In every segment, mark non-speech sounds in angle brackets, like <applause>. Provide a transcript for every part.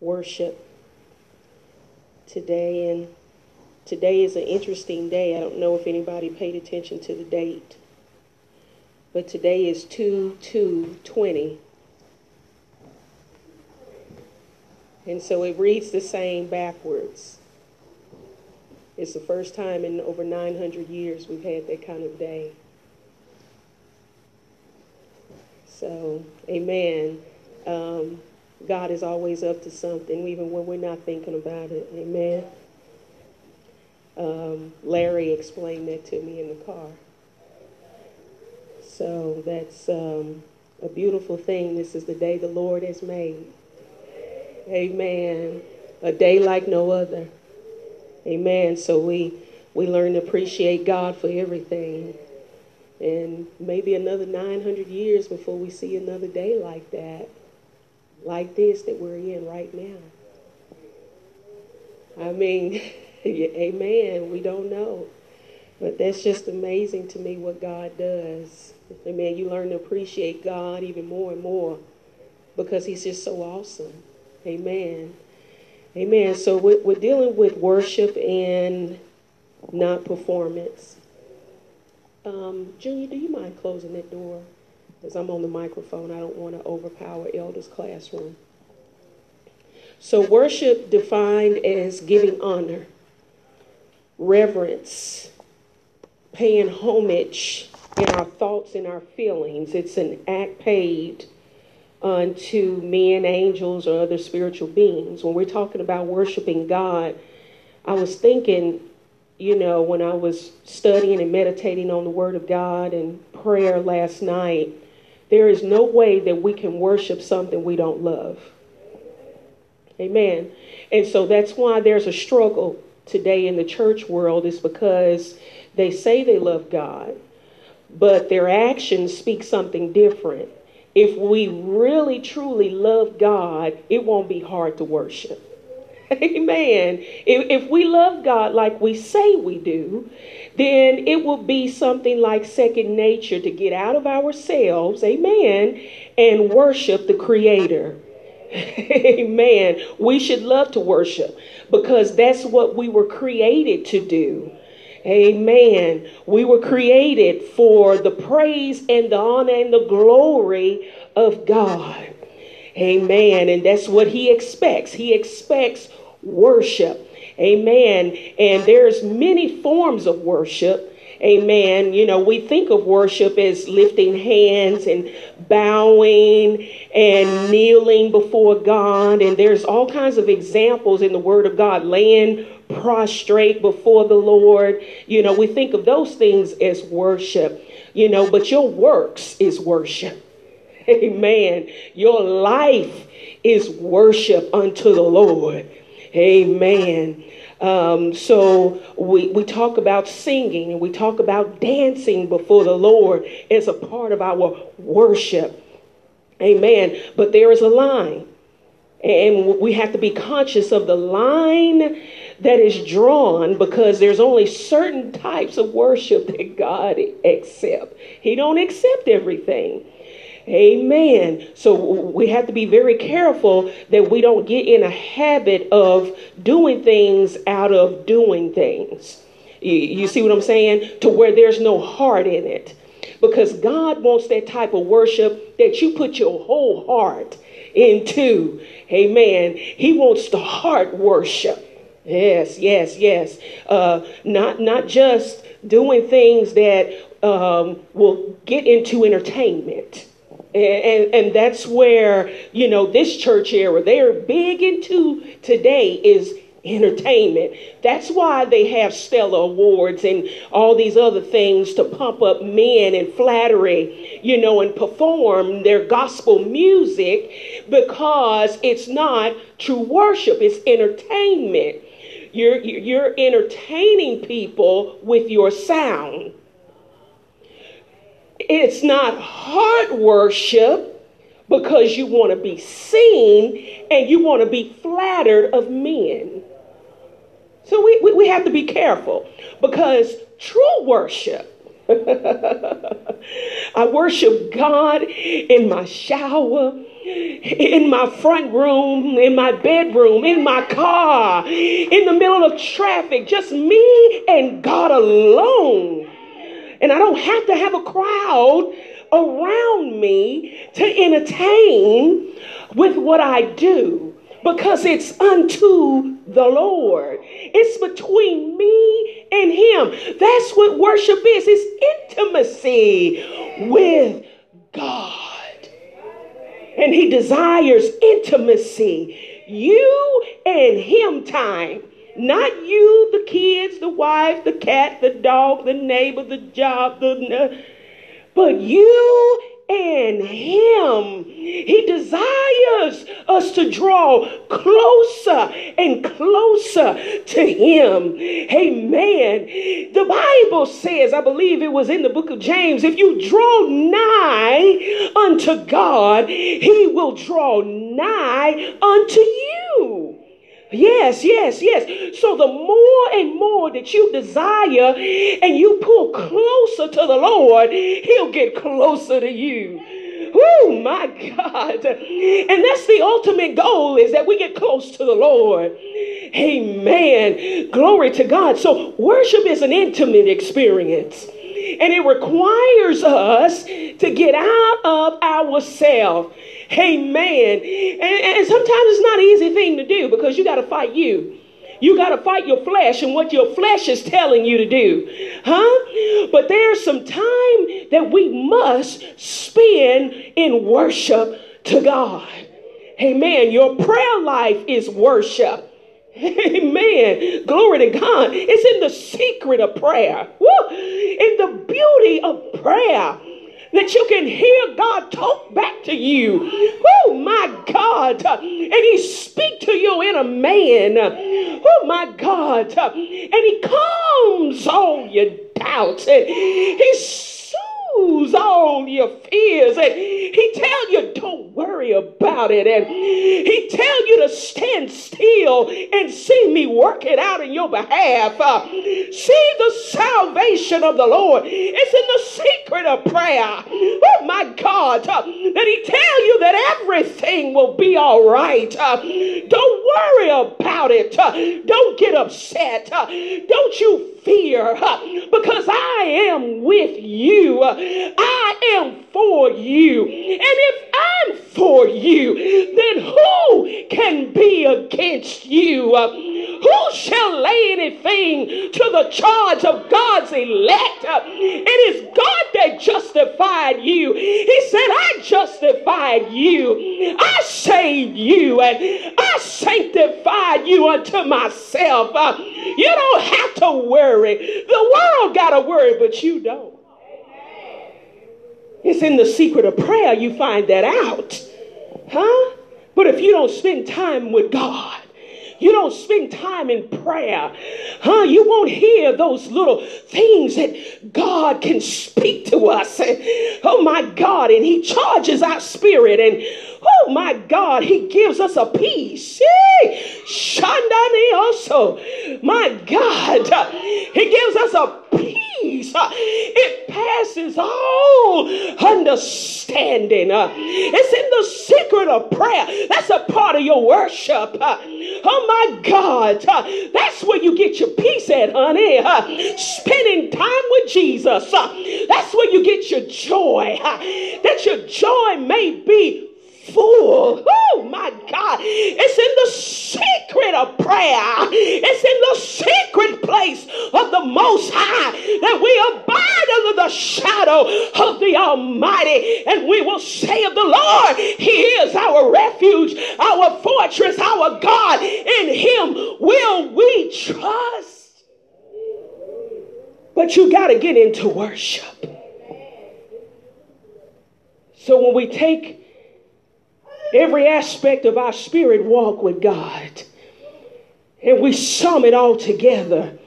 worship today. And today is an interesting day. I don't know if anybody paid attention to the date, but today is 2 2 20. And so it reads the same backwards. It's the first time in over 900 years we've had that kind of day. So, amen. Um, God is always up to something, even when we're not thinking about it. Amen. Um, Larry explained that to me in the car. So that's um, a beautiful thing. This is the day the Lord has made. Amen. A day like no other. Amen. So we we learn to appreciate God for everything. And maybe another 900 years before we see another day like that, like this that we're in right now. I mean, <laughs> amen, we don't know. But that's just amazing to me what God does. Amen. You learn to appreciate God even more and more because He's just so awesome. Amen. Amen. So we're, we're dealing with worship and not performance. Um, Junior, do you mind closing that door? Because I'm on the microphone. I don't want to overpower Elder's classroom. So, worship defined as giving honor, reverence, paying homage in our thoughts and our feelings. It's an act paid unto men, angels, or other spiritual beings. When we're talking about worshiping God, I was thinking, you know, when I was studying and meditating on the Word of God and prayer last night, there is no way that we can worship something we don't love. Amen. And so that's why there's a struggle today in the church world, is because they say they love God, but their actions speak something different if we really truly love God, it won't be hard to worship. <laughs> Amen. If, if we love God like we say we do, then it will be something like second nature to get out of ourselves, amen, and worship the Creator. <laughs> amen. We should love to worship because that's what we were created to do. Amen. We were created for the praise and the honor and the glory of God. Amen. And that's what he expects. He expects worship. Amen. And there's many forms of worship. Amen. You know, we think of worship as lifting hands and bowing and kneeling before God. And there's all kinds of examples in the Word of God, laying prostrate before the Lord. You know, we think of those things as worship, you know, but your works is worship. <laughs> Amen. Your life is worship unto the Lord. Amen. Um, so we, we talk about singing and we talk about dancing before the Lord as a part of our worship. Amen. But there is a line. And we have to be conscious of the line that is drawn because there's only certain types of worship that God accepts. He don't accept everything. Amen. So we have to be very careful that we don't get in a habit of doing things out of doing things. You, see what I'm saying? To where there's no heart in it. Because God wants that type of worship that you put your whole heart into. Amen. He wants the heart worship. Yes, yes, yes. Uh, not not just doing things that um, will get into entertainment. And, and, that's where, you know, this church era, they're big into today is entertainment. That's why they have Stellar Awards and all these other things to pump up men and flattery, you know, and perform their gospel music because it's not true worship, it's entertainment. You're, you're entertaining people with your sound. It's not heart worship because you want to be seen and you want to be flattered of men. So we, we, we have to be careful because true worship, <laughs> I worship God in my shower. in my front room, in my bedroom, in my car, in the middle of traffic, just me and God alone. And I don't have to have a crowd around me to entertain with what I do because it's unto the Lord. It's between me and Him. That's what worship is it's intimacy with God. And He desires intimacy. You and Him time. Not you, the kids, the wife, the cat, the dog, the neighbor, the job, the but you and Him. He desires us to draw closer and closer to Him. Amen. The Bible says, I believe it was in the book of James, if you draw nigh unto God, He will draw nigh unto you. Yes, yes, yes. So the more and more that you desire and you pull closer to the Lord, He'll get closer to you. Oh my God. And that's the ultimate goal is that we get close to the Lord. Amen. Glory to God. So worship is an intimate experience. And it requires us to get out of ourselves. Amen. And, and sometimes it's not an easy thing to do because you got to fight you. You got to fight your flesh and what your flesh is telling you to do. Huh? But there's some time that we must spend in worship to God. Amen. Your prayer life is worship. Amen. Glory to God. It's in the secret of prayer. Woo. In the beauty of prayer that you can hear God talk back to you. Oh my God. And he speak to you in a man. Oh my God. And he calms all your doubts. And soothes all your fears. And he tell you don't worry about it. And he tell you to stand still and see me work it out in your behalf. Uh, see the salvation of the Lord. It's in the secret of prayer. Oh my God. Uh, that he tell you that everything will be all right. Uh, don't worry about it. Uh, don't get upset. Uh, don't you fear because I am with you. I am for you. And if I'm for you, then who can be against you? Who shall lay anything to the charge of God's elect? It is God that justified you. He said, I justified you. I saved you and I sanctified you unto myself. Uh, you don't have to worry. The world got to worry, but you don't. It's in the secret of prayer you find that out. Huh? But if you don't spend time with God, you don't spend time in prayer, huh? You won't hear those little things that God can speak to us. And, oh my God, and He charges our spirit, and oh my God, He gives us a peace. Shandani also, my God, He gives us a peace peace. It passes all understanding. It's in the secret of prayer. That's a part of your worship. Oh my God. That's where you get your peace at, honey. Spending time with Jesus. That's where you get your joy. That your joy may be full. Oh my God. It's in the secret of prayer. It's in the secret place of the Most High that we abide under the shadow of the Almighty. And we will say of the Lord, He is our refuge, our fortress, our God. In Him will we trust. But you got to get into worship. So when we take every aspect of our spirit walk with God. And we sum it all together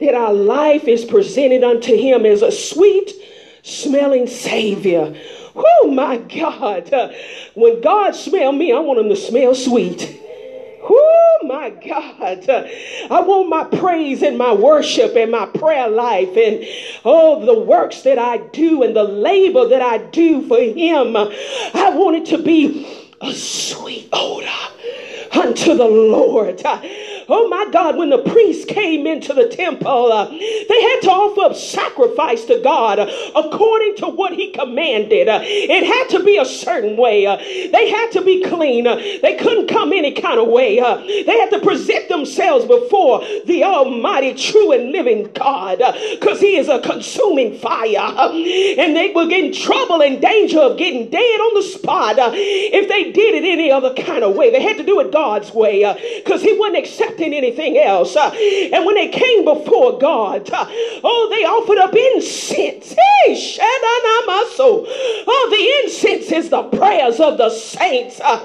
that our life is presented unto Him as a sweet smelling Savior. Oh my God. When God smell me, I want him to smell sweet. Oh my God. I want my praise and my worship and my prayer life and all the works that I do and the labor that I do for Him. I want it to be a sweet odor unto the Lord. Oh my God, when the priests came into the temple, uh, they had to offer up sacrifice to God uh, according to what He commanded. Uh, it had to be a certain way. Uh, they had to be clean. Uh, they couldn't come any kind of way. Uh, they had to present themselves before the Almighty, true, and living God because He is a consuming fire. and they were in trouble and danger of getting dead on the spot if they did it any other kind of way. They had to do it God's way because He wouldn't accept expecting anything else. Uh, and when they came before God, uh, oh, they offered up incense. Hey, oh, the incense is the prayers of the saints. Uh,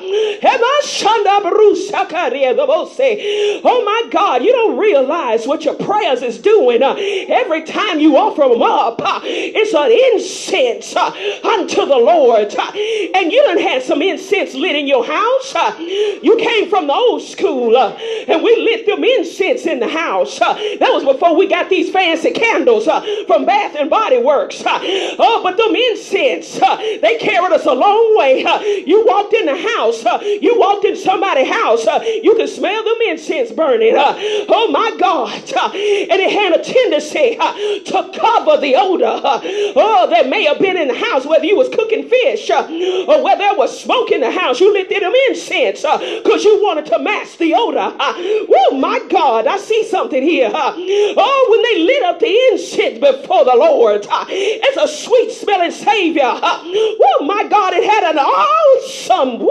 oh my God, you don't realize what your prayers is doing. Every time you offer them up, it's an incense unto the Lord. And you done had some incense lit in your house. You came from the old school, and we lit them incense in the house. Uh, that was before we got these fancy candles uh, from Bath and Body Works. Uh, oh, but them incense, uh, they carried us a long way. Uh, you walked in the house, uh, you walked in somebody's house, you could smell them incense burning. oh my God. and it had a tendency to cover the odor. oh, that may have been in the house, whether you was cooking fish or whether there was smoke in the house. You lit them incense because you wanted to mask the odor. Oh my God, I see something here. Oh, when they lit up the incense before the Lord, uh, it's a sweet smelling Savior. Oh my God, it had an awesome,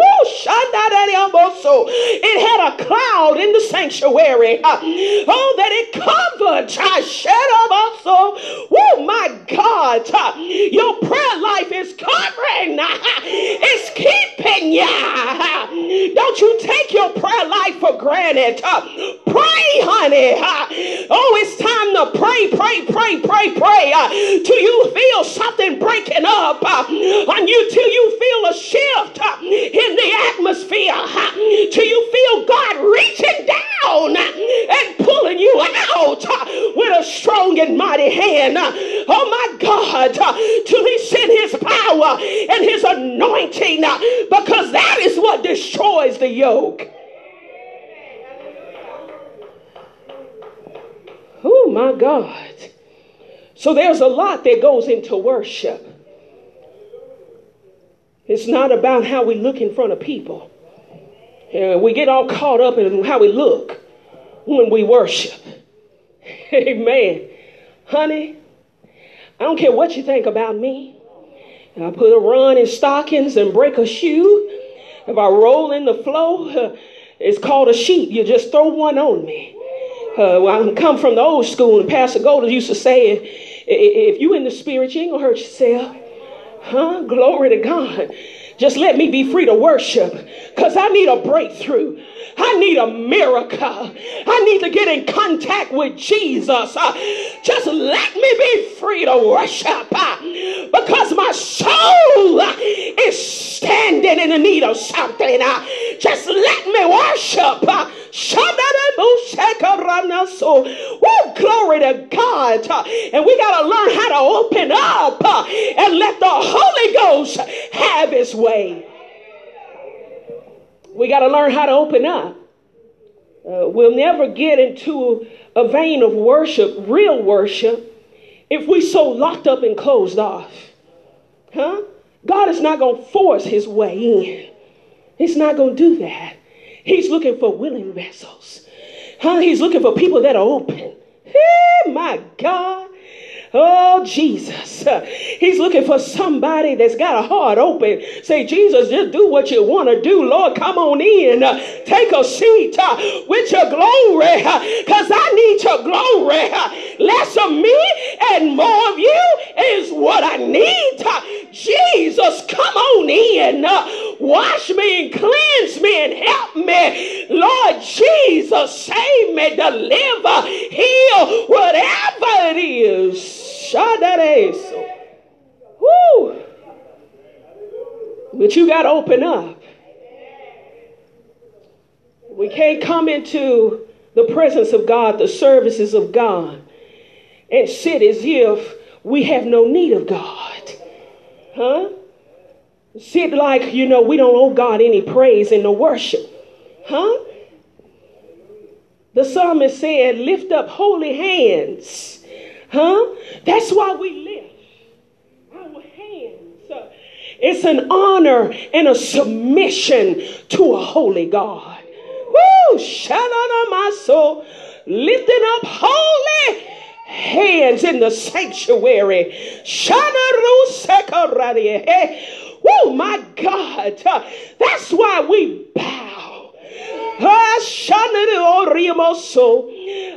it had a cloud in the sanctuary. Uh, oh, that it covered. Shut up, also. Oh my God, uh, your prayer life is covering, it's keeping you. Don't you take your prayer life for granted. Pray, honey. Oh, it's time to pray, pray, pray, pray, pray. Uh, till you feel something breaking up uh, on you, till you feel a shift uh, in the atmosphere, till you feel God reaching down and pulling you out with a strong and mighty hand. Oh my God, till He send His power and His anointing, because that is what destroys the yoke. Oh my God. So there's a lot that goes into worship. It's not about how we look in front of people. Uh, we get all caught up in how we look when we worship. <laughs> Amen. Honey, I don't care what you think about me. I put a run in stockings and break a shoe. If I roll in the flow, <laughs> it's called a sheet. You just throw one on me. Uh, well, I come from the old school, and Pastor Golden used to say, if you in the spirit, you ain't gonna hurt yourself. Huh? Glory to God. Just let me be free to worship because I need a breakthrough. I need a miracle. I need to get in contact with Jesus. Uh, just let me be free to worship uh, because my soul uh, is standing in the need of something. Just let me worship. Woo, glory to God. And we got to learn how to open up and let the Holy Ghost have his way. We got to learn how to open up. Uh, we'll never get into a vein of worship, real worship, if we so locked up and closed off. Huh? God is not going to force his way in. He's not going to do that. He's looking for willing vessels. Huh? He's looking for people that are open. Hey, my God. Oh, Jesus. He's looking for somebody that's got a heart open. Say, Jesus, just do what you want to do. Lord, come on in. Take a seat uh, with your glory uh, because I need your glory. Uh, less of me and more of you is what I need. Uh. Jesus, come on in. Wash me and cleanse me and help me. Lord Jesus, save me, deliver, heal, whatever it is. Shadareso. Woo! But you got to open up. We can't come into the presence of God, the services of God, and sit as if we have no need of God. Huh? Sit like, you know, we don't owe God any praise and no worship. Huh? The psalmist said, lift up holy hands. Huh? That's why we lift our hands. It's an honor and a submission to a holy God. Woo! Shout out on my soul. Lifting up holy hands in the sanctuary. Oh my God. That's why we bow.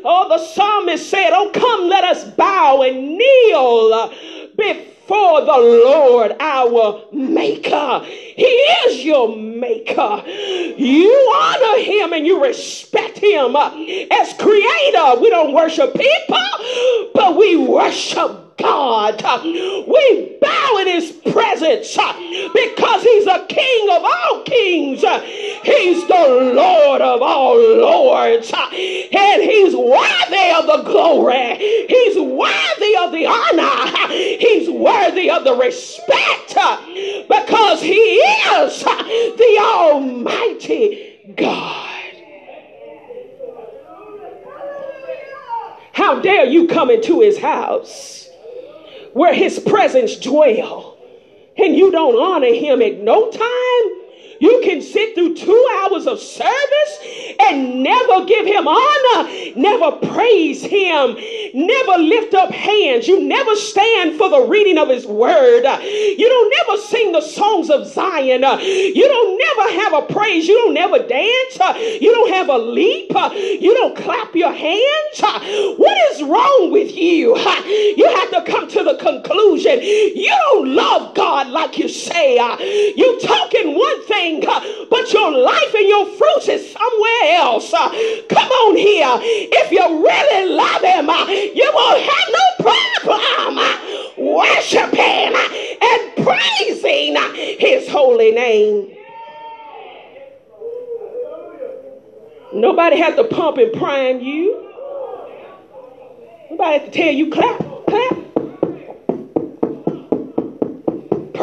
Oh, the psalmist said, Oh, come, let us bow and kneel before the Lord our Maker. He is your Maker. You honor Him and you respect Him as Creator. We don't worship people, but we worship God. We bow in his presence uh, because he's a king of all kings. Uh, he's the Lord of all lords. Uh, and he's worthy of the glory. He's worthy of the honor. He's worthy of the respect because he is the Almighty God. How dare you come into his house? Where his presence dwell. And you don't honor him at no time you can sit through two hours of service and never give him honor, never praise him, never lift up hands. You never stand for the reading of his word. You don't never sing the songs of Zion. You don't never have a praise. You don't never dance. You don't have a leap. You don't clap your hands. What is wrong with you? You have to come to the conclusion you don't love God like you say. You're talking one thing thing, uh, but your life and your fruits is somewhere else. Uh, come on here. If you really love him, uh, you won't have no problem worshiping and praising his holy name. Nobody has to pump and prime you. Nobody has to tell you clap, clap.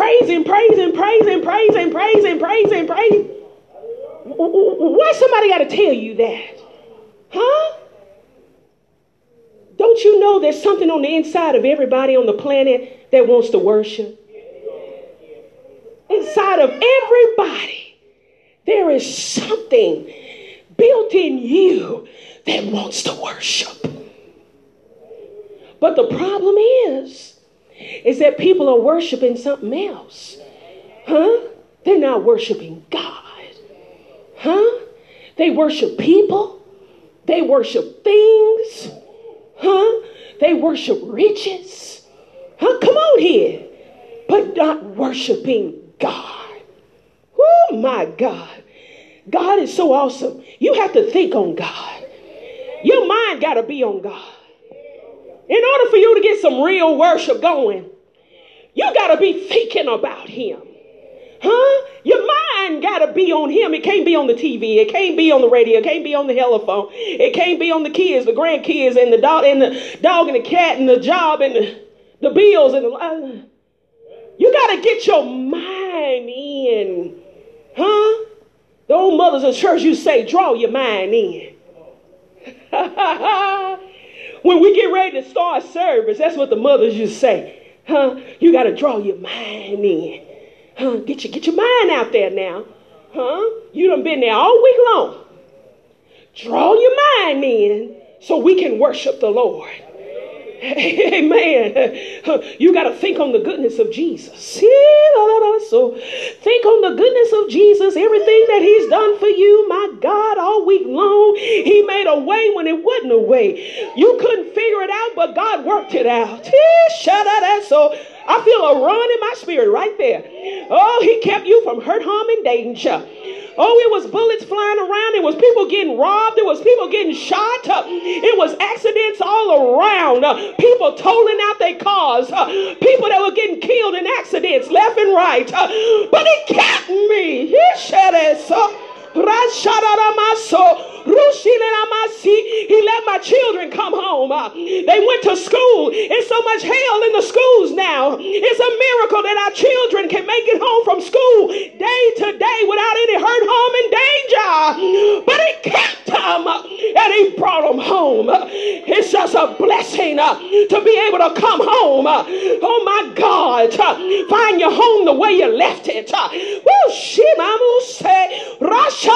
Praising, praising, praising, praising, praising, praising, praising. Why somebody got to tell you that? Huh? Don't you know there's something on the inside of everybody on the planet that wants to worship? Inside of everybody, there is something built in you that wants to worship. But the problem is, is that people are worshiping something else. Huh? They're not worshiping God. Huh? They worship people. They worship things. Huh? They worship riches. Huh? Come on here. But not worshiping God. Oh my God. God is so awesome. You have to think on God. Your mind got to be on God. In order for you to get some real worship going, you got to be thinking about Him. Huh? Your mind got to be on Him. It can't be on the TV. It can't be on the radio. It can't be on the telephone. It can't be on the kids, the grandkids, and the dog, and the dog, and the cat, and the job, and the, the bills, and the. Uh, you got to get your mind in. Huh? The old mothers of church, you say, draw your mind in. <laughs> When we get ready to start service, that's what the mothers just say. Huh? You got to draw your mind in. Huh? Get your, get your mind out there now. Huh? You done been there all week long. Draw your mind in so we can worship the Lord. <laughs> Amen. <laughs> You got to think on the goodness of Jesus. So <laughs> think on the goodness of Jesus, everything that He's done for you, my God, all week long. He made a way when it wasn't a way. You couldn't figure it out, but God worked it out. Shout out so. I feel a run in my spirit right there. Oh, He kept you from hurt, harm, and danger. Oh, it was bullets flying around. It was people getting robbed. It was people getting shot. Uh, it was accidents all around. Uh, people totaling out their cars. Uh, people that were getting killed in accidents left and right. But it kept me. He said it so. Mercy, he let my children come home. Uh, they went to school. It's so much hell in the schools now. It's a miracle that our children can make it home from school day to day without any hurt, harm, and danger. But he kept them uh, and he brought them home. It's just a blessing uh, to be able to come home. Oh my God, find your home the way you left it. Woo, Shimamuse, Rashakanrianabose.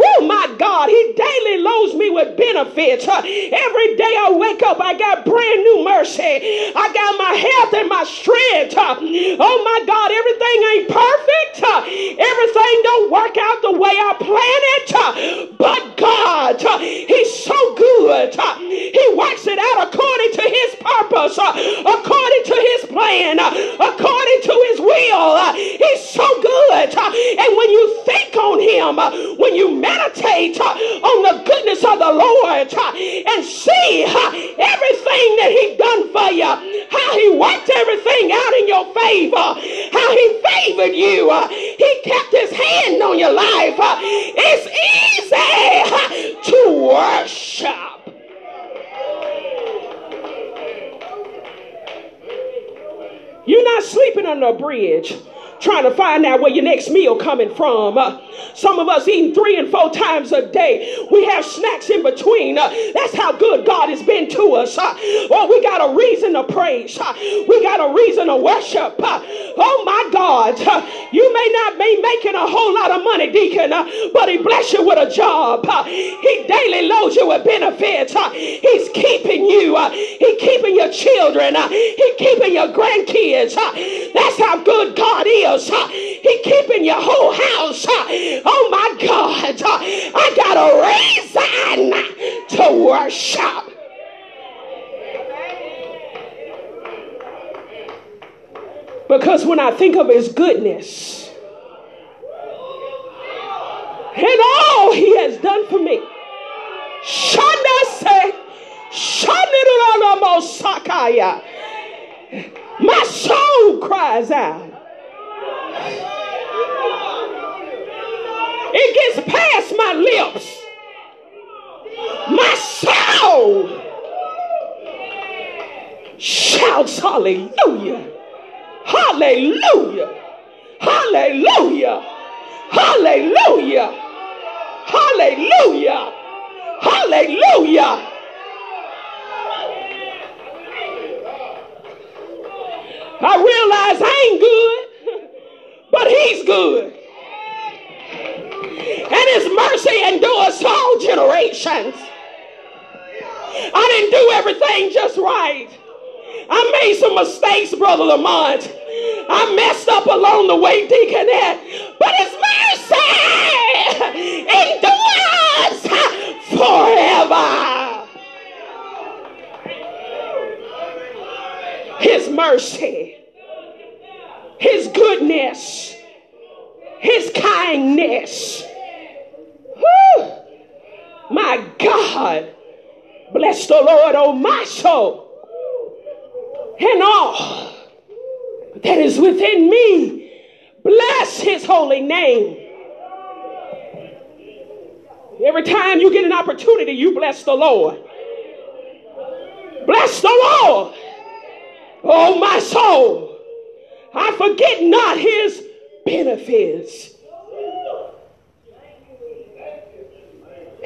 Oh my God, He daily loads me with benefits. Uh, every day I wake up, I got brand new mercy. I got my health and my strength. Uh, oh my God, everything ain't perfect. Uh, everything don't work out the way I plan it. But God, He's so good. He works it out according to His purpose, according to His plan, according to His will. He's so good. And when you on Him, uh, when you meditate uh, on the goodness of the Lord uh, and see everything that He done for you, how He worked everything out in your favor, how He favored you, He kept His hand on your life. It's easy to worship. You're not sleeping under a bridge trying to find out where your next meal coming from. Uh, some of us eating three and four times a day. We have snacks in between. Uh, that's how good God has been to us. Uh, well, we got a reason to praise. Uh, we got a reason to worship. Uh, oh my God, uh, you may not be making a whole lot of money, deacon, but He bless you with a job. he daily loads you with benefits. he's keeping you. he keeping your children. he keeping your grandkids. that's how good God is. He keeping your whole house. Oh my God. I got a reason to worship. Because when I think of his goodness and all he has done for me. My soul cries out. It gets past my lips. My soul shouts hallelujah. Hallelujah. Hallelujah. Hallelujah. Hallelujah. Hallelujah. I realize I ain't good, but he's good his mercy endures all generations. I didn't do everything just right. I made some mistakes, Brother Lamont. I messed up along the way, Deaconette. But his mercy endures forever. His mercy, his goodness, his kindness. My God. Bless the Lord, oh my soul. And all that is within me. Bless his holy name. Every time you get an opportunity, you bless the Lord. Bless the Lord. Oh, my soul. I forget not his benefits.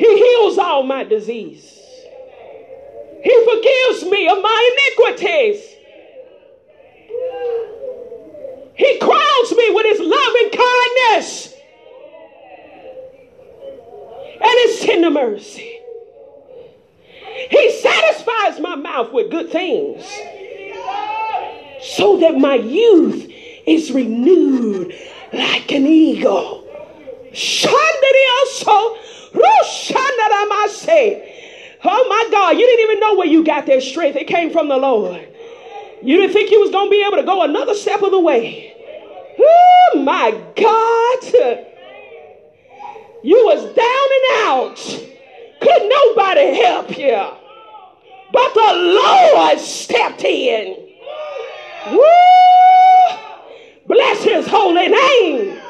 He heals all my disease. He forgives me of my iniquities. He crowns me with his loving kindness and his tender mercy. He satisfies my mouth with good things so that my youth is renewed like an eagle. also Oh my God, you didn't even know where you got that strength. It came from the Lord. You didn't think you was going to be able to go another step of the way. Oh my God. You was down and out. Could nobody help you. But the Lord stepped in. Woo! Bless his holy name.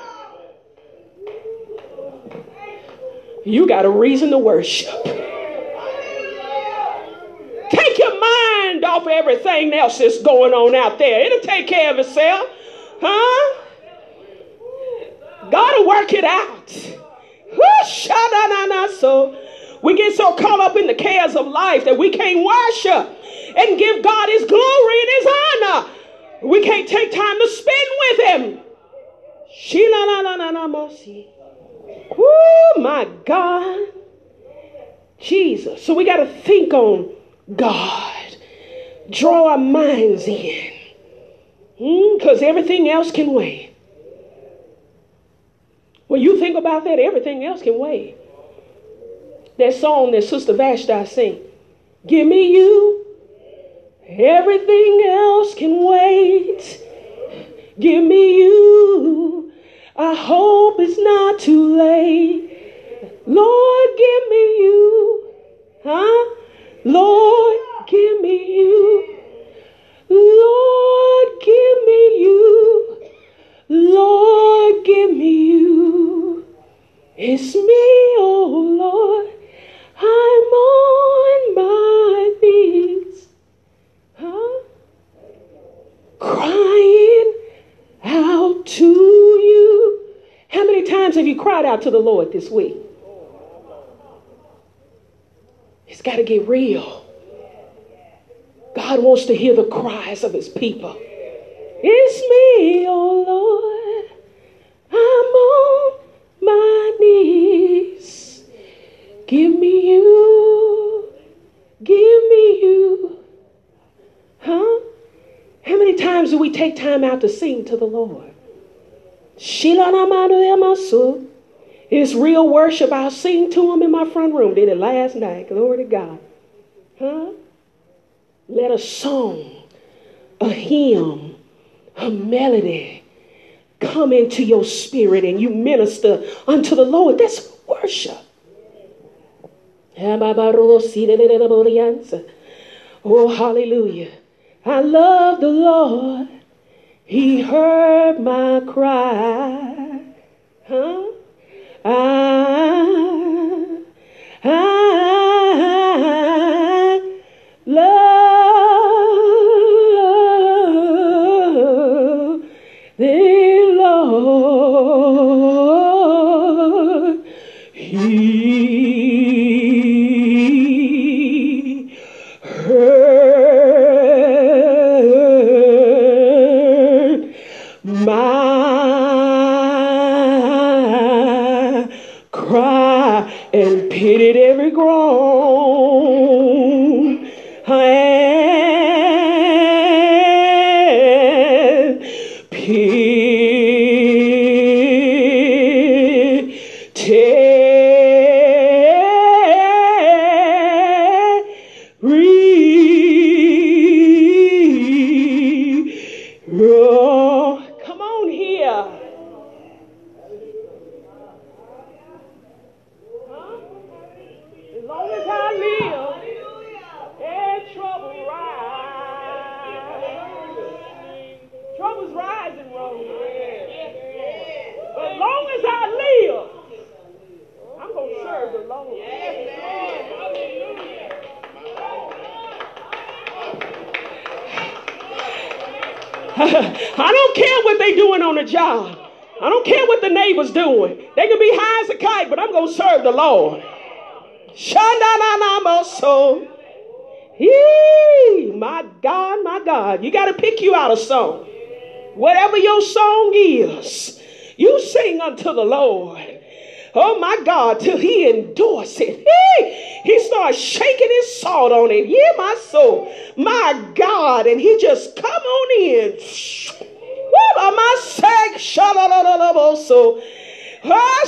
You got a reason to worship. Take your mind off everything else that's going on out there. It'll take care of itself. Huh? Gotta work it out. So we get so caught up in the cares of life that we can't worship and give God his glory and his honor. We can't take time to spend with him. Oh my God. Jesus. So we got to think on God. Draw our minds in. Because hmm? everything else can wait. When you think about that, everything else can wait. That song that Sister Vashti sing, Give me you. Everything else can wait. Give me you. I hope it's not too late. Lord, give me you. Huh? Lord, give me you. Lord, give me you. Lord, give me you. It's me, oh Lord. I'm on my knees. Huh? Crying out to you. How many times have you cried out to the Lord this week? It's got to get real. God wants to hear the cries of his people. It's me, oh Lord. I'm on my knees. Give me you. Give me you. Huh? How many times do we take time out to sing to the Lord? It's real worship. I'll sing to him in my front room. Did it last night. Glory to God. Huh? Let a song, a hymn, a melody come into your spirit and you minister unto the Lord. That's worship. Oh, hallelujah. I love the Lord. He heard my cry. Huh? I, I job. I don't care what the neighbors doing. They can be high as a kite, but I'm going to serve the Lord. Shandanamaso. My God, my God. You got to pick you out a song. Whatever your song is, you sing unto the Lord. Oh my God, till he endorse it. Hey, he starts shaking his salt on it. Yeah, my soul. My God. And he just come on in. My sake. So, Oh,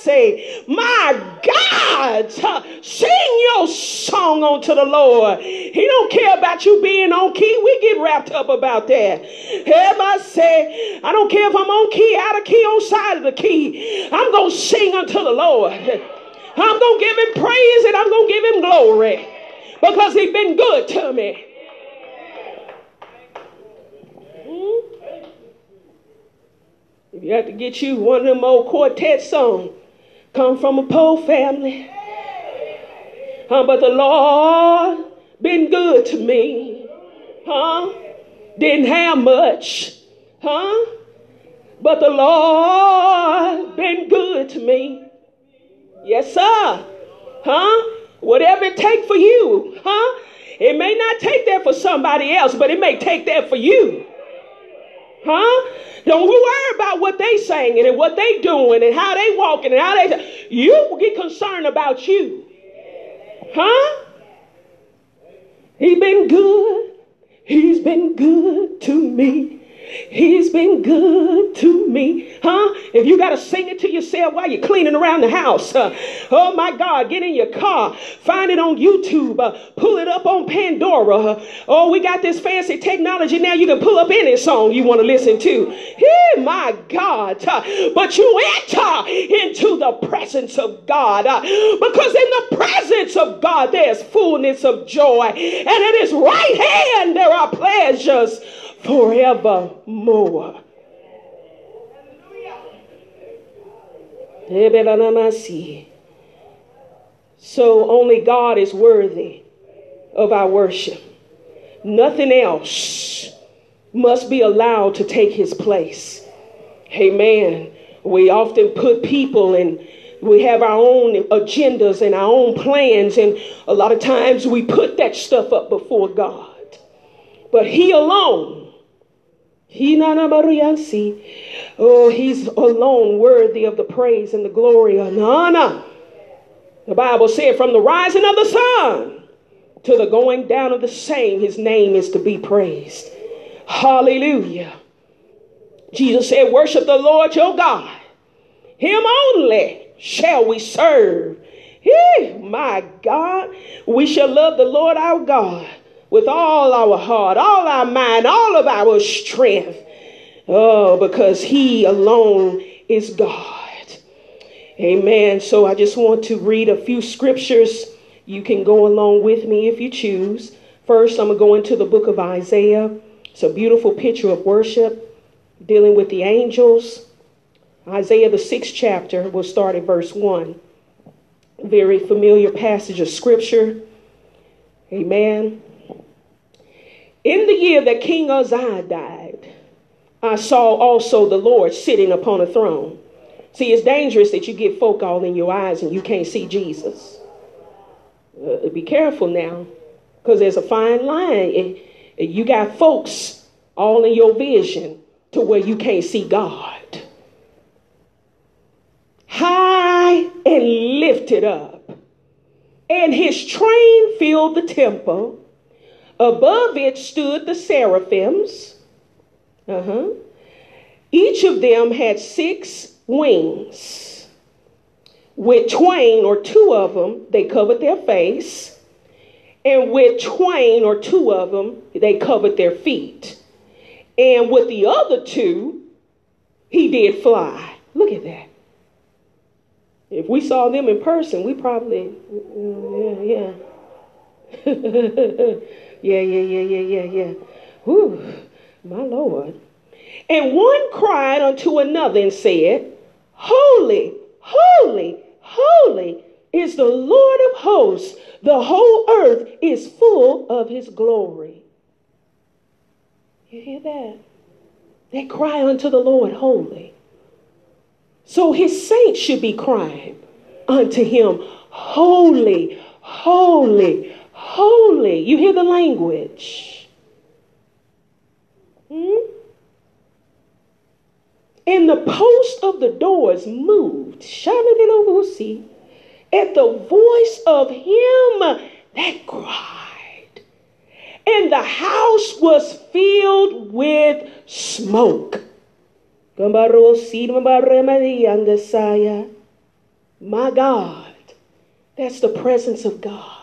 say, my God, uh, sing your song unto the Lord. He don't care about you being on key. We get wrapped up about that. I say, I don't care if I'm on key, out of key, on side of the key. I'm going to sing unto the Lord. I'm going to give him praise and I'm going to give him glory because he's been good to me. You have to get you one of them old quartet songs, Come from a poor family. Huh? But the Lord been good to me. Huh? Didn't have much. Huh? But the Lord been good to me. Yes, sir. Huh? Whatever it take for you. Huh? It may not take that for somebody else, but it may take that for you. Huh? Don't worry about what they saying and what they doing and how they walking and how they. You will get concerned about you. Huh? He been good. He's been good to me. He's been good to me. Huh? If you got to sing it to yourself while you're cleaning around the house, uh, oh my God, get in your car, find it on YouTube, uh, pull it up on Pandora. Uh, oh, we got this fancy technology now. You can pull up any song you want to listen to. Hey, my God. Uh, but you enter into the presence of God uh, because in the presence of God there's fullness of joy, and at His right hand there are pleasures forevermore. So only God is worthy of our worship. Nothing else must be allowed to take his place. Amen. We often put people and we have our own agendas and our own plans, and a lot of times we put that stuff up before God. But he alone Oh, he's alone worthy of the praise and the glory and honor. The Bible said, from the rising of the sun to the going down of the same, his name is to be praised. Hallelujah. Jesus said, Worship the Lord your God. Him only shall we serve. Hey, my God, we shall love the Lord our God with all our heart, all our mind, all of our strength. Oh, because He alone is God. Amen. So I just want to read a few scriptures. You can go along with me if you choose. First, I'm going to go into the book of Isaiah. It's a beautiful picture of worship dealing with the angels. Isaiah, the sixth chapter, we'll start at verse 1. Very familiar passage of scripture. Amen. In the year that King Uzziah died, I saw also the Lord sitting upon a throne. See, it's dangerous that you get folk all in your eyes and you can't see Jesus. Uh, be careful now, because there's a fine line. You got folks all in your vision to where you can't see God. High and lifted up, and his train filled the temple. Above it stood the seraphims. Uh-huh. Each of them had six wings. With twain or two of them, they covered their face. And with twain or two of them, they covered their feet. And with the other two, he did fly. Look at that. If we saw them in person, we probably, yeah, yeah. <laughs> Yeah, yeah, yeah, yeah, yeah, yeah. Whew, my Lord. And one cried unto another and said, Holy, holy, holy is the Lord of hosts. The whole earth is full of his glory. You hear that? They cry unto the Lord, holy. So his saints should be crying unto him, holy, holy, holy. You hear the language. Hmm? And the post of the doors moved, see, at the voice of him that cried. And the house was filled with smoke. My God, that's the presence of God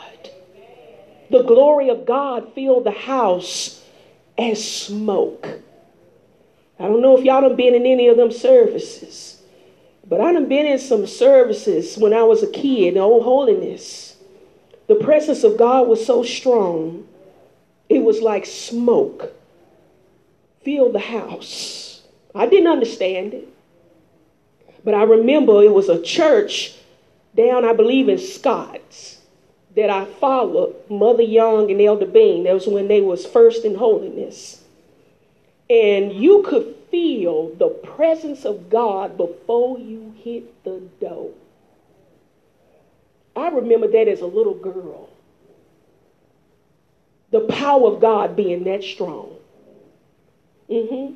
the glory of God filled the house as smoke. I don't know if y'all done been in any of them services, but I done been in some services when I was a kid, old holiness. The presence of God was so strong, it was like smoke filled the house. I didn't understand it, but I remember it was a church down, I believe, in Scott's that I followed, Mother Young and Elder Bean. That was when they was first in holiness. And you could feel the presence of God before you hit the door. I remember that as a little girl. The power of God being that strong. Mm-hmm.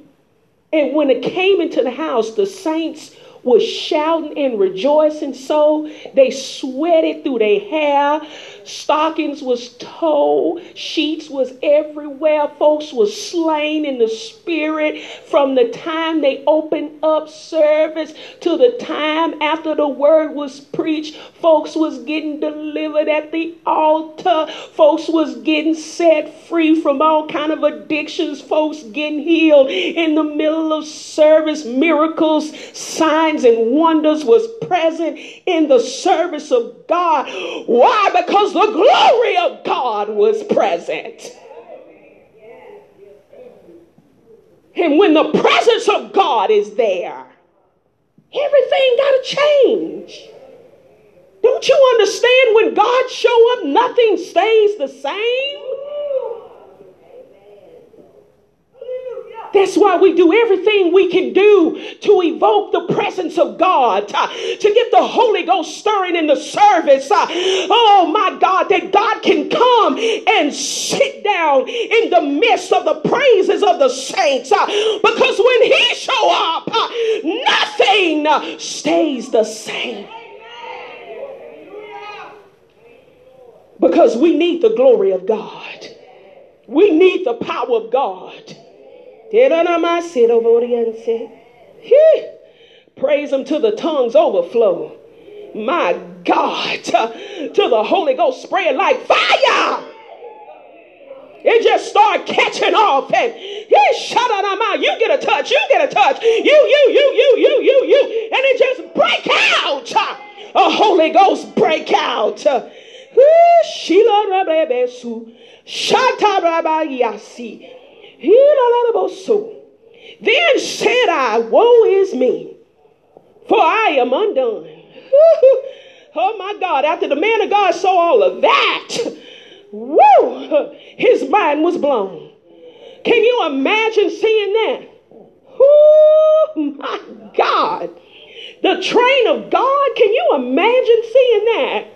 And when it came into the house, the saints was shouting and rejoicing so. They sweated through their hair. Stockings was told. Sheets was everywhere. Folks was slain in the spirit. From the time they opened up service to the time after the word was preached folks was getting delivered at the altar. Folks was getting set free from all kind of addictions. Folks getting healed in the middle of service. Miracles signs signs and wonders was present in the service of God. Why? Because the glory of God was present. And when the presence of God is there, everything got to change. Don't you understand when God show up, nothing stays the same? That's why we do everything we can do to evoke the presence of God, uh, to get the Holy Ghost stirring in the service. Uh, oh my God, that God can come and sit down in the midst of the praises of the saints. Uh, because when He show up, nothing stays the same. Because we need the glory of God. We need the power of God. Praise him till the tongues overflow. My God, <laughs> to the Holy Ghost spread like fire. It just start catching off and yeah, shut out my. You get a touch, you get a touch, you, you, you, you, you, you, you, and it just break out. A Holy Ghost break out. Shata. Then said I, Woe is me, for I am undone. <laughs> oh my God, after the man of God saw all of that, woo, his mind was blown. Can you imagine seeing that? Oh my God. The train of God, can you imagine seeing that?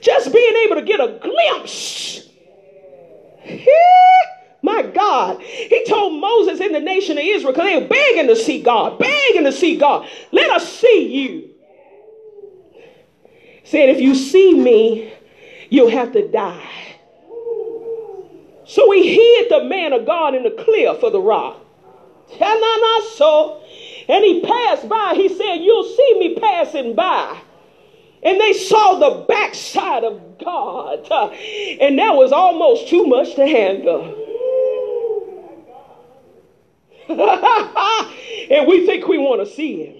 Just being able to get a glimpse. My God. He told Moses in the nation of Israel, because they were begging to see God, begging to see God. Let us see you. Said, if you see me, you'll have to die. So he hid the man of God in the clear for the rock. And he passed by. He said, You'll see me passing by. And they saw the backside of God. And that was almost too much to handle. <laughs> and we think we want to see him.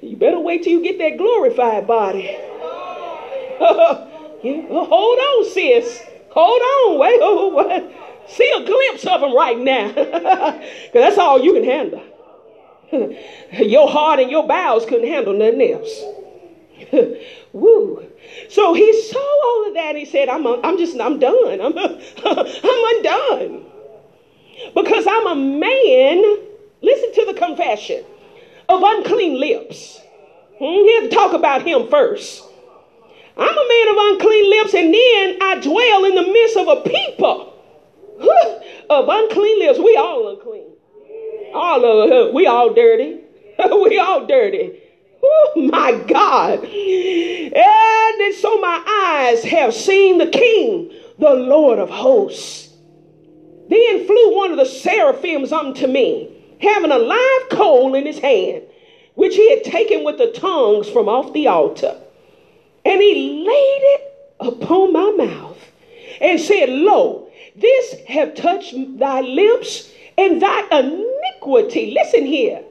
You better wait till you get that glorified body. <laughs> yeah, hold on, sis. Hold on. Wait. Oh, what? See a glimpse of him right now. <laughs> Because that's all you can handle. your heart and your bowels couldn't handle nothing else. <laughs> Woo. So he saw all of that he said, I'm, I'm just, I'm done. I'm, <laughs> I'm undone. Because I'm a man, listen to the confession, of unclean lips. Hmm, he had to talk about him first. I'm a man of unclean lips, and then I dwell in the midst of a people <laughs> of unclean lips. We all unclean. All of us, we all dirty. we all dirty. Oh my God. And so my eyes have seen the King, the Lord of hosts. Then flew one of the seraphims unto me, having a live coal in his hand, which he had taken with the tongues from off the altar. And he laid it upon my mouth and said, Lo, this have touched thy lips and thy iniquity. Listen here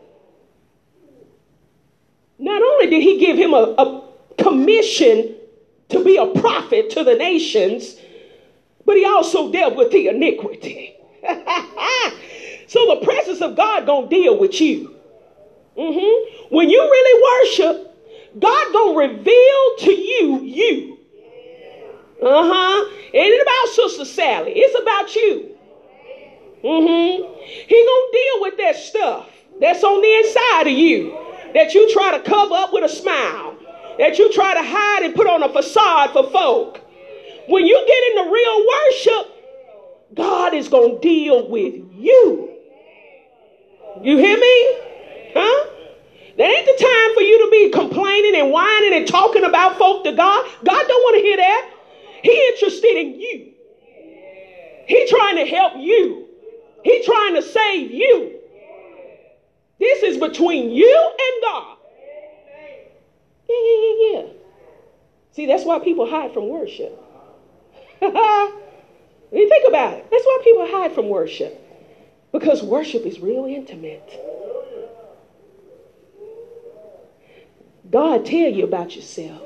not only did he give him a, a commission to be a prophet to the nations, but he also dealt with the iniquity. <laughs> so the presence of God gonna deal with you. Mm-hmm. When you really worship, God gonna reveal to you you. Uh-huh. It ain't about Sister Sally. It's about you. Mm-hmm. He gonna deal with that stuff that's on the inside of you that you try to cover up with a smile, that you try to hide and put on a facade for folk. When you get into real worship, God is gonna deal with you. You hear me? Huh? That ain't the time for you to be complaining and whining and talking about folk to God. God don't want to hear that. He interested in you. He trying to help you. He trying to save you. This is between you and God. Yeah, yeah, yeah, yeah. See, that's why people hide from worship. <laughs> you think about it. That's why people hide from worship. Because worship is real intimate. God tell you about yourself.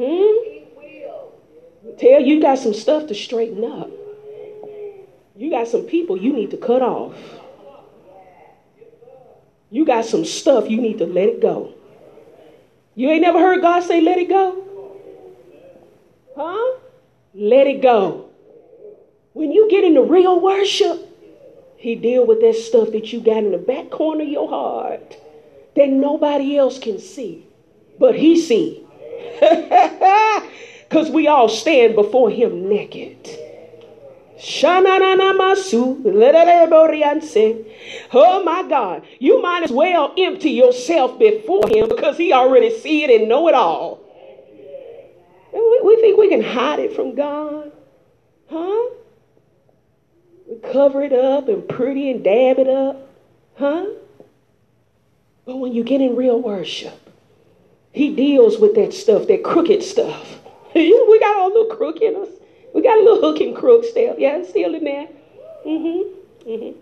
Hmm? Tell you got some stuff to straighten up. You got some people you need to cut off. You got some stuff you need to let it go. You ain't never heard God say, let it go? Huh? Let it go. When you get into real worship, he deal with that stuff that you got in the back corner of your heart that nobody else can see, but he see. <laughs> Because we all stand before him naked. Oh my God. You might as well empty yourself before him because he already see it and know it all. We, we think we can hide it from God. Huh? We cover it up and pretty and dab it up. Huh? But when you get in real worship, he deals with that stuff, that crooked stuff. <laughs> we got all little crook in us. We got a little hook and crook still. Yeah, still in there. Mm-hmm. Mm-hmm.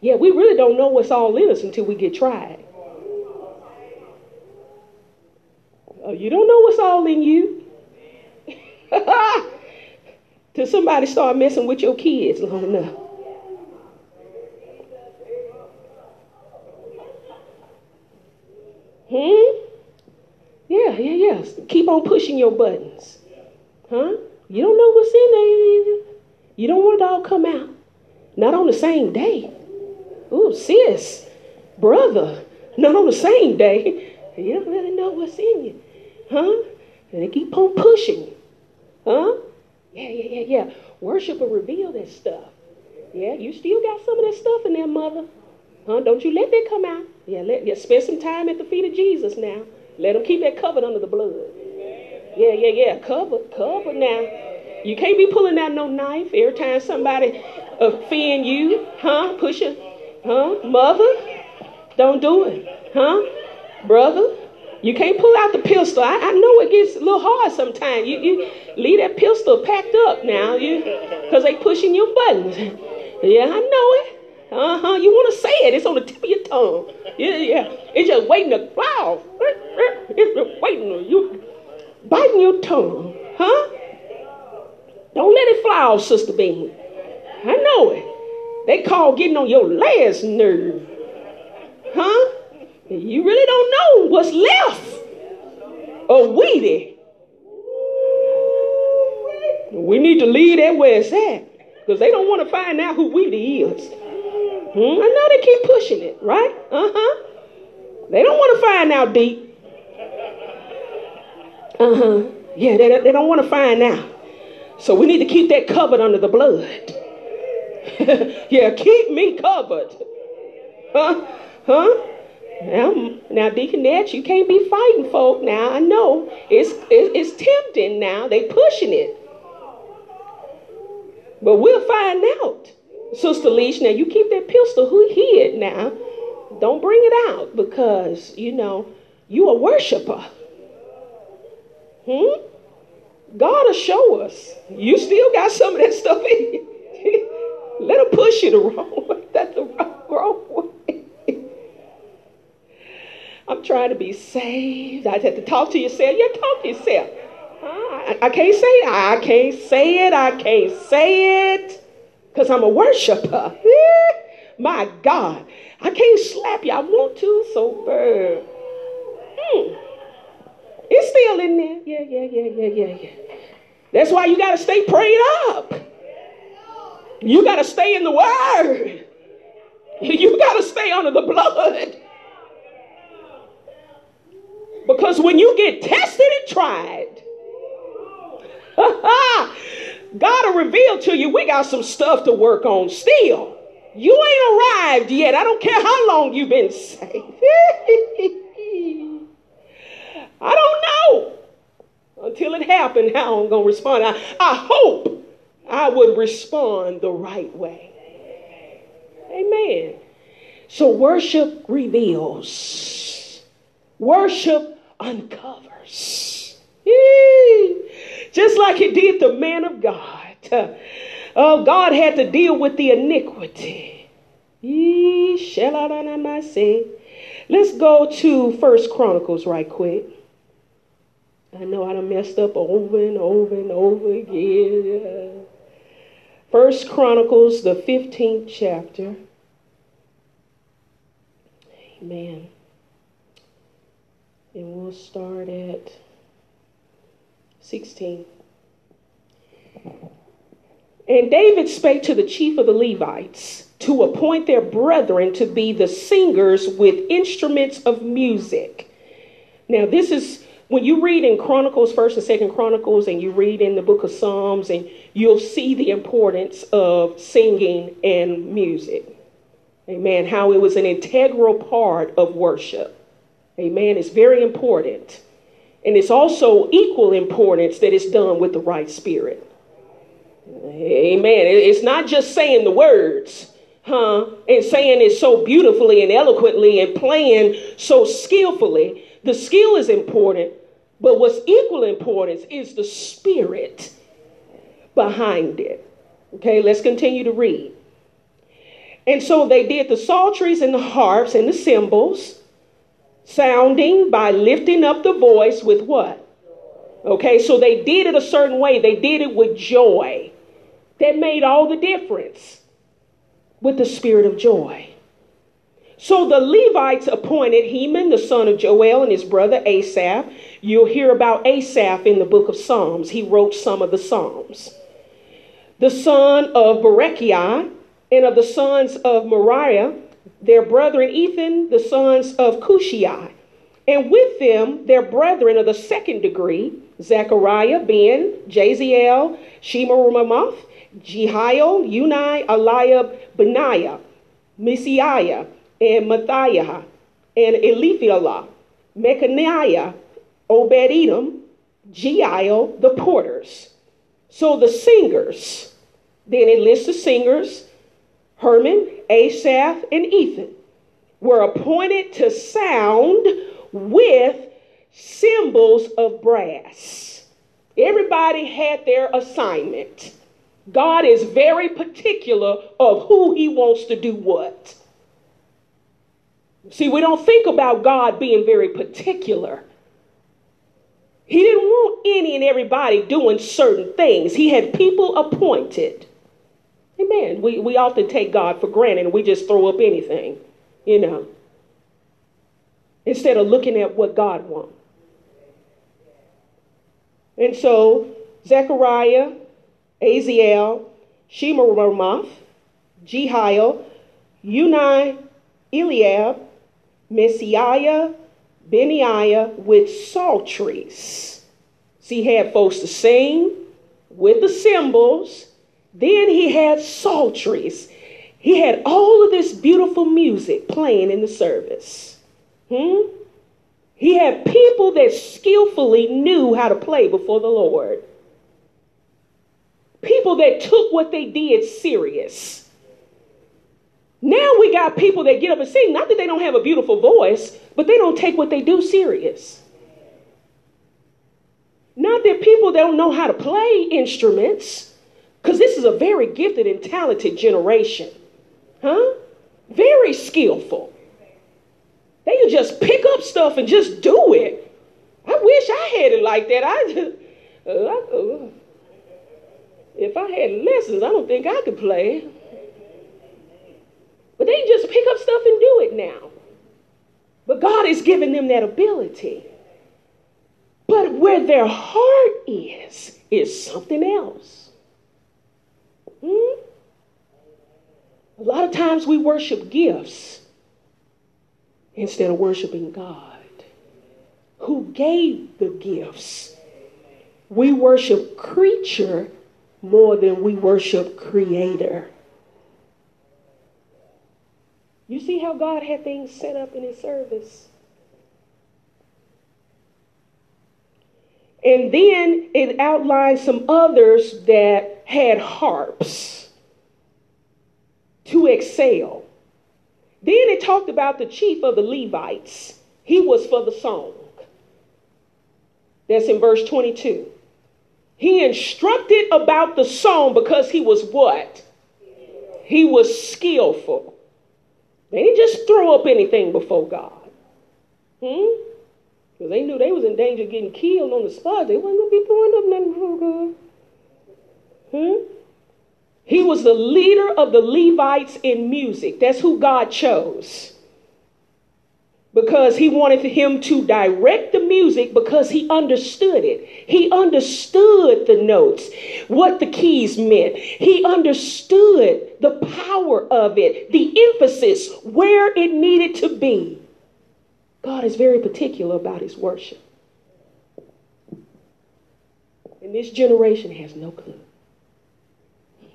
Yeah, we really don't know what's all in us until we get tried. Oh, you don't know what's all in you. <laughs> Till somebody start messing with your kids long enough. Hmm? Yeah, yeah, yeah. Keep on pushing your buttons. Huh? You don't know what's in there. You don't want it all come out. Not on the same day. Ooh, sis, brother, not on the same day. You don't really know what's in you. Huh? And they keep on pushing. Huh? Yeah, yeah, yeah, yeah. Worship will reveal that stuff. Yeah, you still got some of that stuff in there, mother. Huh? Don't you let that come out. Yeah, let yeah, spend some time at the feet of Jesus now. Let him keep that covered under the blood. Yeah, yeah, yeah. Cover, cover now. You can't be pulling out no knife every time somebody offend you, huh? Push a, huh? Mother, don't do it, huh? Brother, you can't pull out the pistol. I, I know it gets a little hard sometimes. You, you leave that pistol packed up now, you, because they pushing your buttons. <laughs> Yeah, I know it. Uh huh. You want to say it? It's on the tip of your tongue. Yeah, yeah. It's just waiting to wow. <laughs> It's just waiting on you, biting your tongue, huh? Don't let it fly off, Sister Bean. I know it. They call getting on your last nerve, huh? You really don't know what's left of weedy. We need to leave that where it's at because they don't want to find out who weedy is. Hmm? I know they keep pushing it, right? Uh huh. They don't want to find out deep. Uh huh. Yeah, they, they don't want to find out. So we need to keep that covered under the blood. <laughs> yeah, keep me covered. Huh? Huh? Now, now, Deaconette, you can't be fighting folk now. I know it's, it's tempting now. They pushing it, but we'll find out. Sister Leash, now you keep that pistol who hid now. Don't bring it out because, you know, you a worshiper. Hmm? God will show us. You still got some of that stuff in you. <laughs> Let him push you the wrong <laughs> way. That's the wrong, wrong way. I'm trying to be saved. I had to talk to yourself. Yeah, talk to yourself. I, I can't say it. I can't say it. I can't say it because I'm a worshiper. <laughs> My God. I can't slap you. I want to so bad. Hmm. It's still in there. Yeah, yeah, yeah, yeah, yeah, yeah. That's why you got to stay prayed up. You got to stay in the word. <laughs> You got to stay under the blood. Because when you get tested and tried, <laughs> God will reveal to you we got some stuff to work on still. You ain't arrived yet. I don't care how long you've been <laughs> saved. I don't until it happened how I'm going to respond. I, I hope I would respond the right way. Amen. So worship reveals, worship uncovers. Yee. Just like it did the man of God. Oh, God had to deal with the iniquity. Yee. Let's go to First Chronicles right quick. I know I done messed up over and over and over again. First Chronicles, the 15th chapter. Amen. And we'll start at 16. And David spake to the chief of the Levites to appoint their brethren to be the singers with instruments of music. Now, this is when you read in Chronicles, First and Second Chronicles, and you read in the book of Psalms, and you'll see the importance of singing and music. Amen. How it was an integral part of worship. Amen. It's very important. And it's also equal importance that it's done with the right spirit. Amen. It's not just saying the words, huh? And saying it so beautifully and eloquently and playing so skillfully. The skill is important, but what's equal importance is the spirit behind it. Okay, let's continue to read. And so they did the psalteries and the harps and the cymbals, sounding by lifting up the voice with what? Okay, so they did it a certain way. They did it with joy. That made all the difference with the spirit of joy. So the Levites appointed Heman, the son of Joel, and his brother Asaph. You'll hear about Asaph in the book of Psalms. He wrote some of the Psalms. The son of Berechiah, and of the sons of Moriah, their brethren Ethan, the sons of Cushiah. And with them, their brethren of the second degree, Zechariah, Ben, Jaaziel, Shemiramoth, Jehiel, Unai, Eliab, Benaiah, Maaseiah, and Matthiah, and Eliphalah, Mechaniah, Obed-Edom, Jeiel, the porters. So the singers, then it lists the singers, Heman, Asaph, and Ethan, were appointed to sound with cymbals of brass. Everybody had their assignment. God is very particular of who he wants to do what. See, we don't think about God being very particular. He didn't want any and everybody doing certain things. He had people appointed. Amen. We, we often take God for granted and we just throw up anything, you know, instead of looking at what God wants. And so, Zechariah, Aziel, Shemiramoth, Jehiel, Unai, Eliab, Maaseiah, Benaiah with psalteries. See, he had folks to sing with the cymbals then he had psalteries. He had all of this beautiful music playing in the service. Hmm? He had people that skillfully knew how to play before the Lord. People that took what they did serious. Now we got people that get up and sing. Not that they don't have a beautiful voice, but they don't take what they do serious. Not that people don't know how to play instruments. Because this is a very gifted and talented generation. Huh? Very skillful. They can just pick up stuff and just do it. I wish I had it like that. I just, uh, uh, if I had lessons, I don't think I could play. But they just pick up stuff and do it now. But God has given them that ability. But where their heart is, is something else. Hmm? A lot of times we worship gifts instead of worshiping God who gave the gifts. We worship creature more than we worship creator. You see how God had things set up in his service? And then it outlines some others that had harps to excel. Then it talked about the chief of the Levites. He was for the song. That's in verse 22. He instructed about the song because he was what? He was skillful. They didn't just throw up anything before God. Hmm? Because they knew they was in danger of getting killed on the spot. They wasn't going to be throwing up nothing before God. Hmm? He was the leader of the Levites in music. That's who God chose. Because he wanted him to direct the music because he understood it. He understood the notes, what the keys meant. He understood the power of it, the emphasis, where it needed to be. God is very particular about his worship. And this generation has no clue.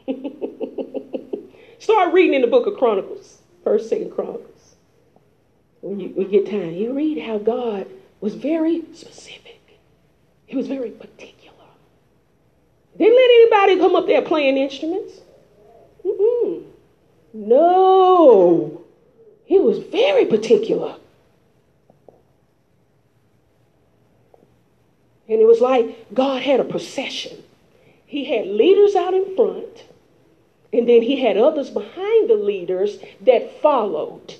<laughs> Start reading in the book of Chronicles, first, second Chronicles. When you, you get time, you read how God was very specific. He was very particular. Didn't let anybody come up there playing instruments. Mm-mm. No. He was very particular. And it was like God had a procession. He had leaders out in front, and then he had others behind the leaders that followed.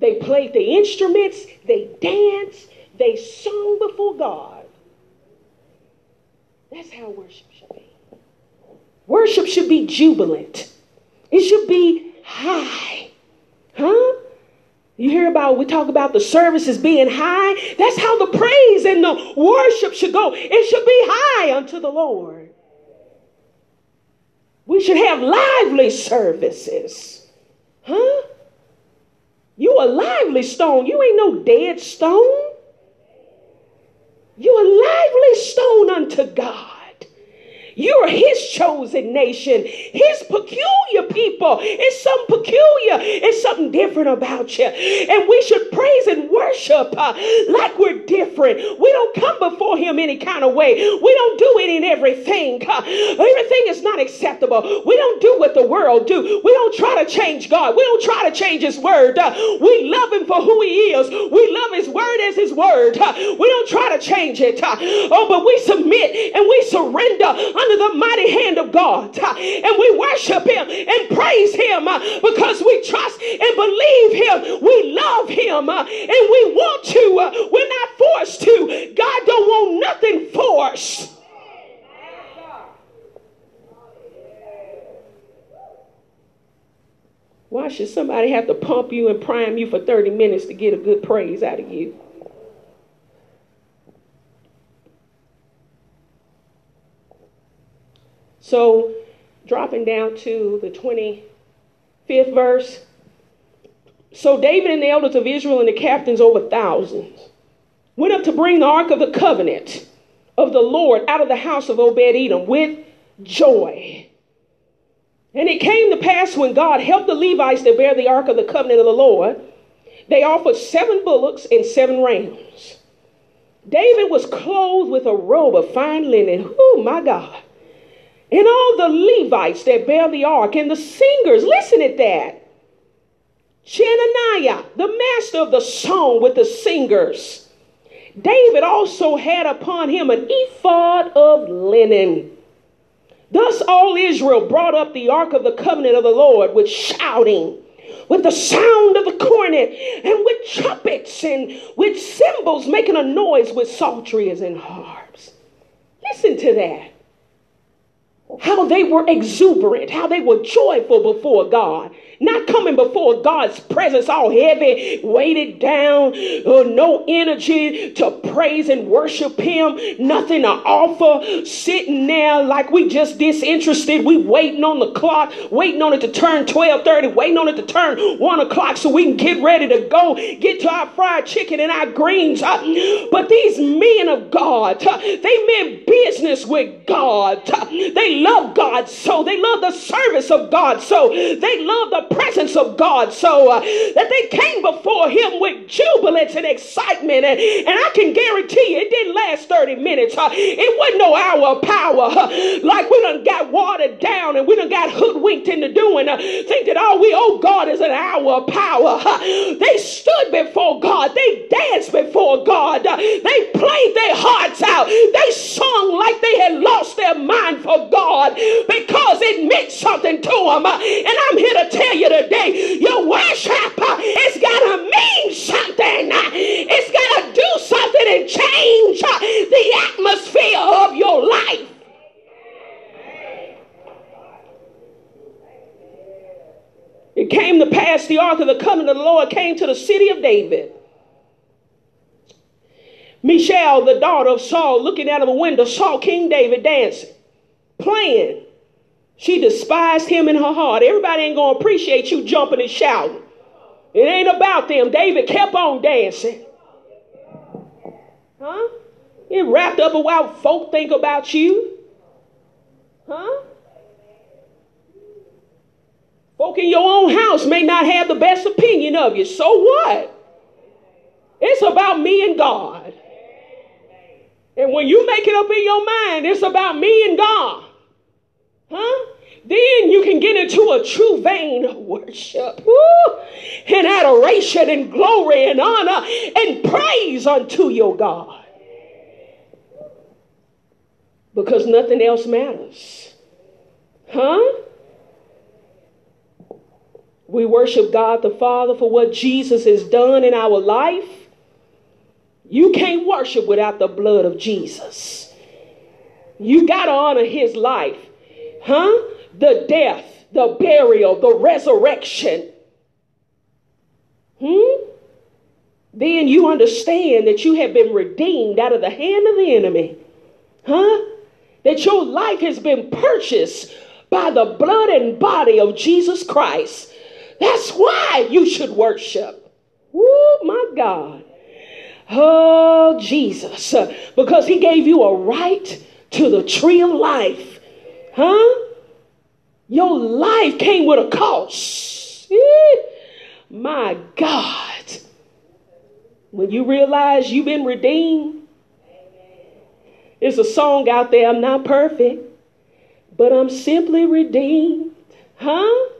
They played the instruments, they danced, they sung before God. That's how worship should be. Worship should be jubilant, it should be high. Huh? You hear about, we talk about the services being high. That's how the praise and the worship should go. It should be high unto the Lord. We should have lively services. Huh? You a lively stone. You ain't no dead stone. You a lively stone unto God. You're his chosen nation, his peculiar people. It's something peculiar, it's something different about you. And we should praise and worship uh, like we're different. We don't come before him any kind of way. We don't do it in everything. Uh, everything is not acceptable. We don't do what the world do. We don't try to change God. We don't try to change his word. Uh, we love him for who he is. We love his word as his word. Uh, we don't try to change it. Uh, oh, but we submit and we surrender under the mighty hand of God. And we worship Him and praise Him uh, because we trust and believe Him. We love Him uh, and we want to. Uh, we're not forced to. God don't want nothing forced. Why should somebody have to pump you and prime you for 30 minutes to get a good praise out of you? So, dropping down to the 25th verse. So, David and the elders of Israel and the captains over thousands went up to bring the ark of the covenant of the Lord out of the house of Obed Edom with joy. And it came to pass when God helped the Levites to bear the ark of the covenant of the Lord, they offered seven bullocks and seven rams. David was clothed with a robe of fine linen. Oh, my God and all the Levites that bear the ark, and the singers. Listen at that. Chenaniah, the master of the song with the singers. David also had upon him an ephod of linen. Thus all Israel brought up the ark of the covenant of the Lord with shouting, with the sound of the cornet, and with trumpets, and with cymbals making a noise with psalteries and harps. Listen to that how they were exuberant, how they were joyful before God. not coming before God's presence all heavy, weighted down, uh, no energy to praise and worship Him, nothing to offer, sitting there like we just disinterested. We waiting on the clock, waiting on it to turn 12:30, waiting on it to turn one o'clock so we can get ready to go, get to our fried chicken and our greens. Uh, but these men of God, uh, they meant business with God. They love God so they love the service of God so they love the presence of God so uh, that they came before Him with jubilance and excitement. And, and I can guarantee you, it didn't last 30 minutes. Uh, it wasn't no hour of power. Uh, like we done got watered down and we done got hoodwinked into doing. Uh, think that all we owe God is an hour of power. They stood before God. They danced before God. Uh, they played their hearts out. They sung like they had lost their mind for God because it meant something to. Uh, and I'm here to tell you today, your worship, uh, it's got to mean something. Uh, it's got to do something and change the atmosphere of your life. It came to pass the ark of the covenant of the Lord came to the city of David. Michal, the daughter of Saul, looking out of a window, saw King David dancing, playing. She despised him in her heart. Everybody ain't going to appreciate you jumping and shouting. It ain't about them. David kept on dancing. Huh? It wrapped up what folk think about you. Huh? Folk in your own house may not have the best opinion of you. So what? It's about me and God. And when you make it up in your mind, it's about me and God. Huh? Then you can get into a true vein of worship woo, and adoration and glory and honor and praise unto your God. Because nothing else matters. Huh? We worship God the Father for what Jesus has done in our life. You can't worship without the blood of Jesus. You got to honor his life. Huh? The death, the burial, the resurrection. Hmm? Then you understand that you have been redeemed out of the hand of the enemy. Huh? That your life has been purchased by the blood and body of Jesus Christ. That's why you should worship. Oh my God. Oh, Jesus. Because he gave you a right to the tree of life. Huh? Your life came with a cost. My God. When you realize you've been redeemed, there's a song out there, I'm not perfect, but I'm simply redeemed. Huh?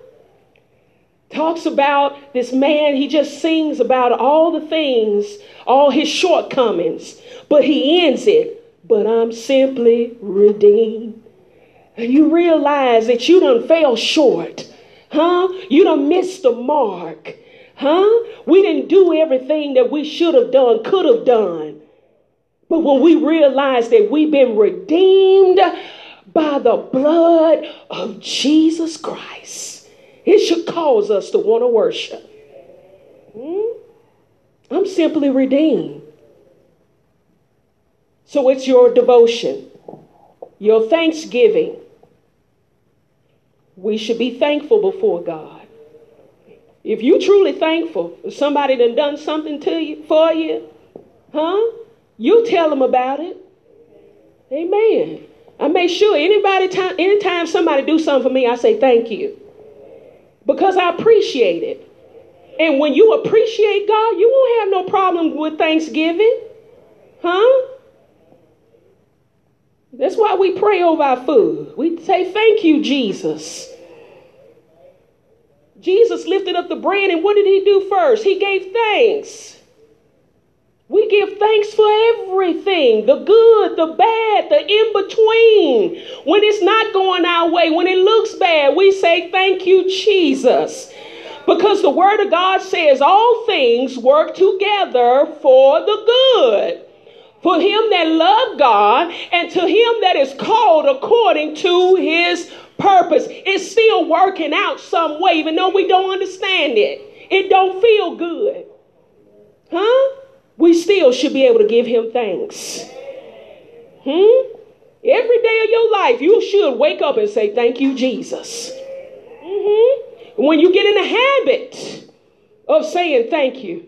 talks about this man, he just sings about all the things, all his shortcomings, but he ends it, but I'm simply redeemed. And you realize that you done fell short, huh? You done missed the mark, huh? We didn't do everything that we should have done, could have done. But when we realize that we've been redeemed by the blood of Jesus Christ, it should cause us to want to worship. Hmm? I'm simply redeemed. So it's your devotion, your thanksgiving. We should be thankful before God. If you truly thankful, if somebody done done something to you for you, huh? You tell them about it. Amen. I make sure anybody time anytime somebody do something for me, I say thank you because I appreciate it. And when you appreciate God, you won't have no problem with Thanksgiving. Huh? That's why we pray over our food. We say, Thank you, Jesus. Jesus lifted up the bread, and what did he do first? He gave thanks. We give thanks for everything the good, the bad, the in between. When it's not going our way, when it looks bad, we say, Thank you, Jesus. Because the Word of God says all things work together for the good. For him that love God and to him that is called according to his purpose. is still working out some way, even though we don't understand it. It don't feel good. Huh? We still should be able to give him thanks. Hmm? Every day of your life, you should wake up and say, Thank you, Jesus. Mm-hmm. When you get in the habit of saying thank you,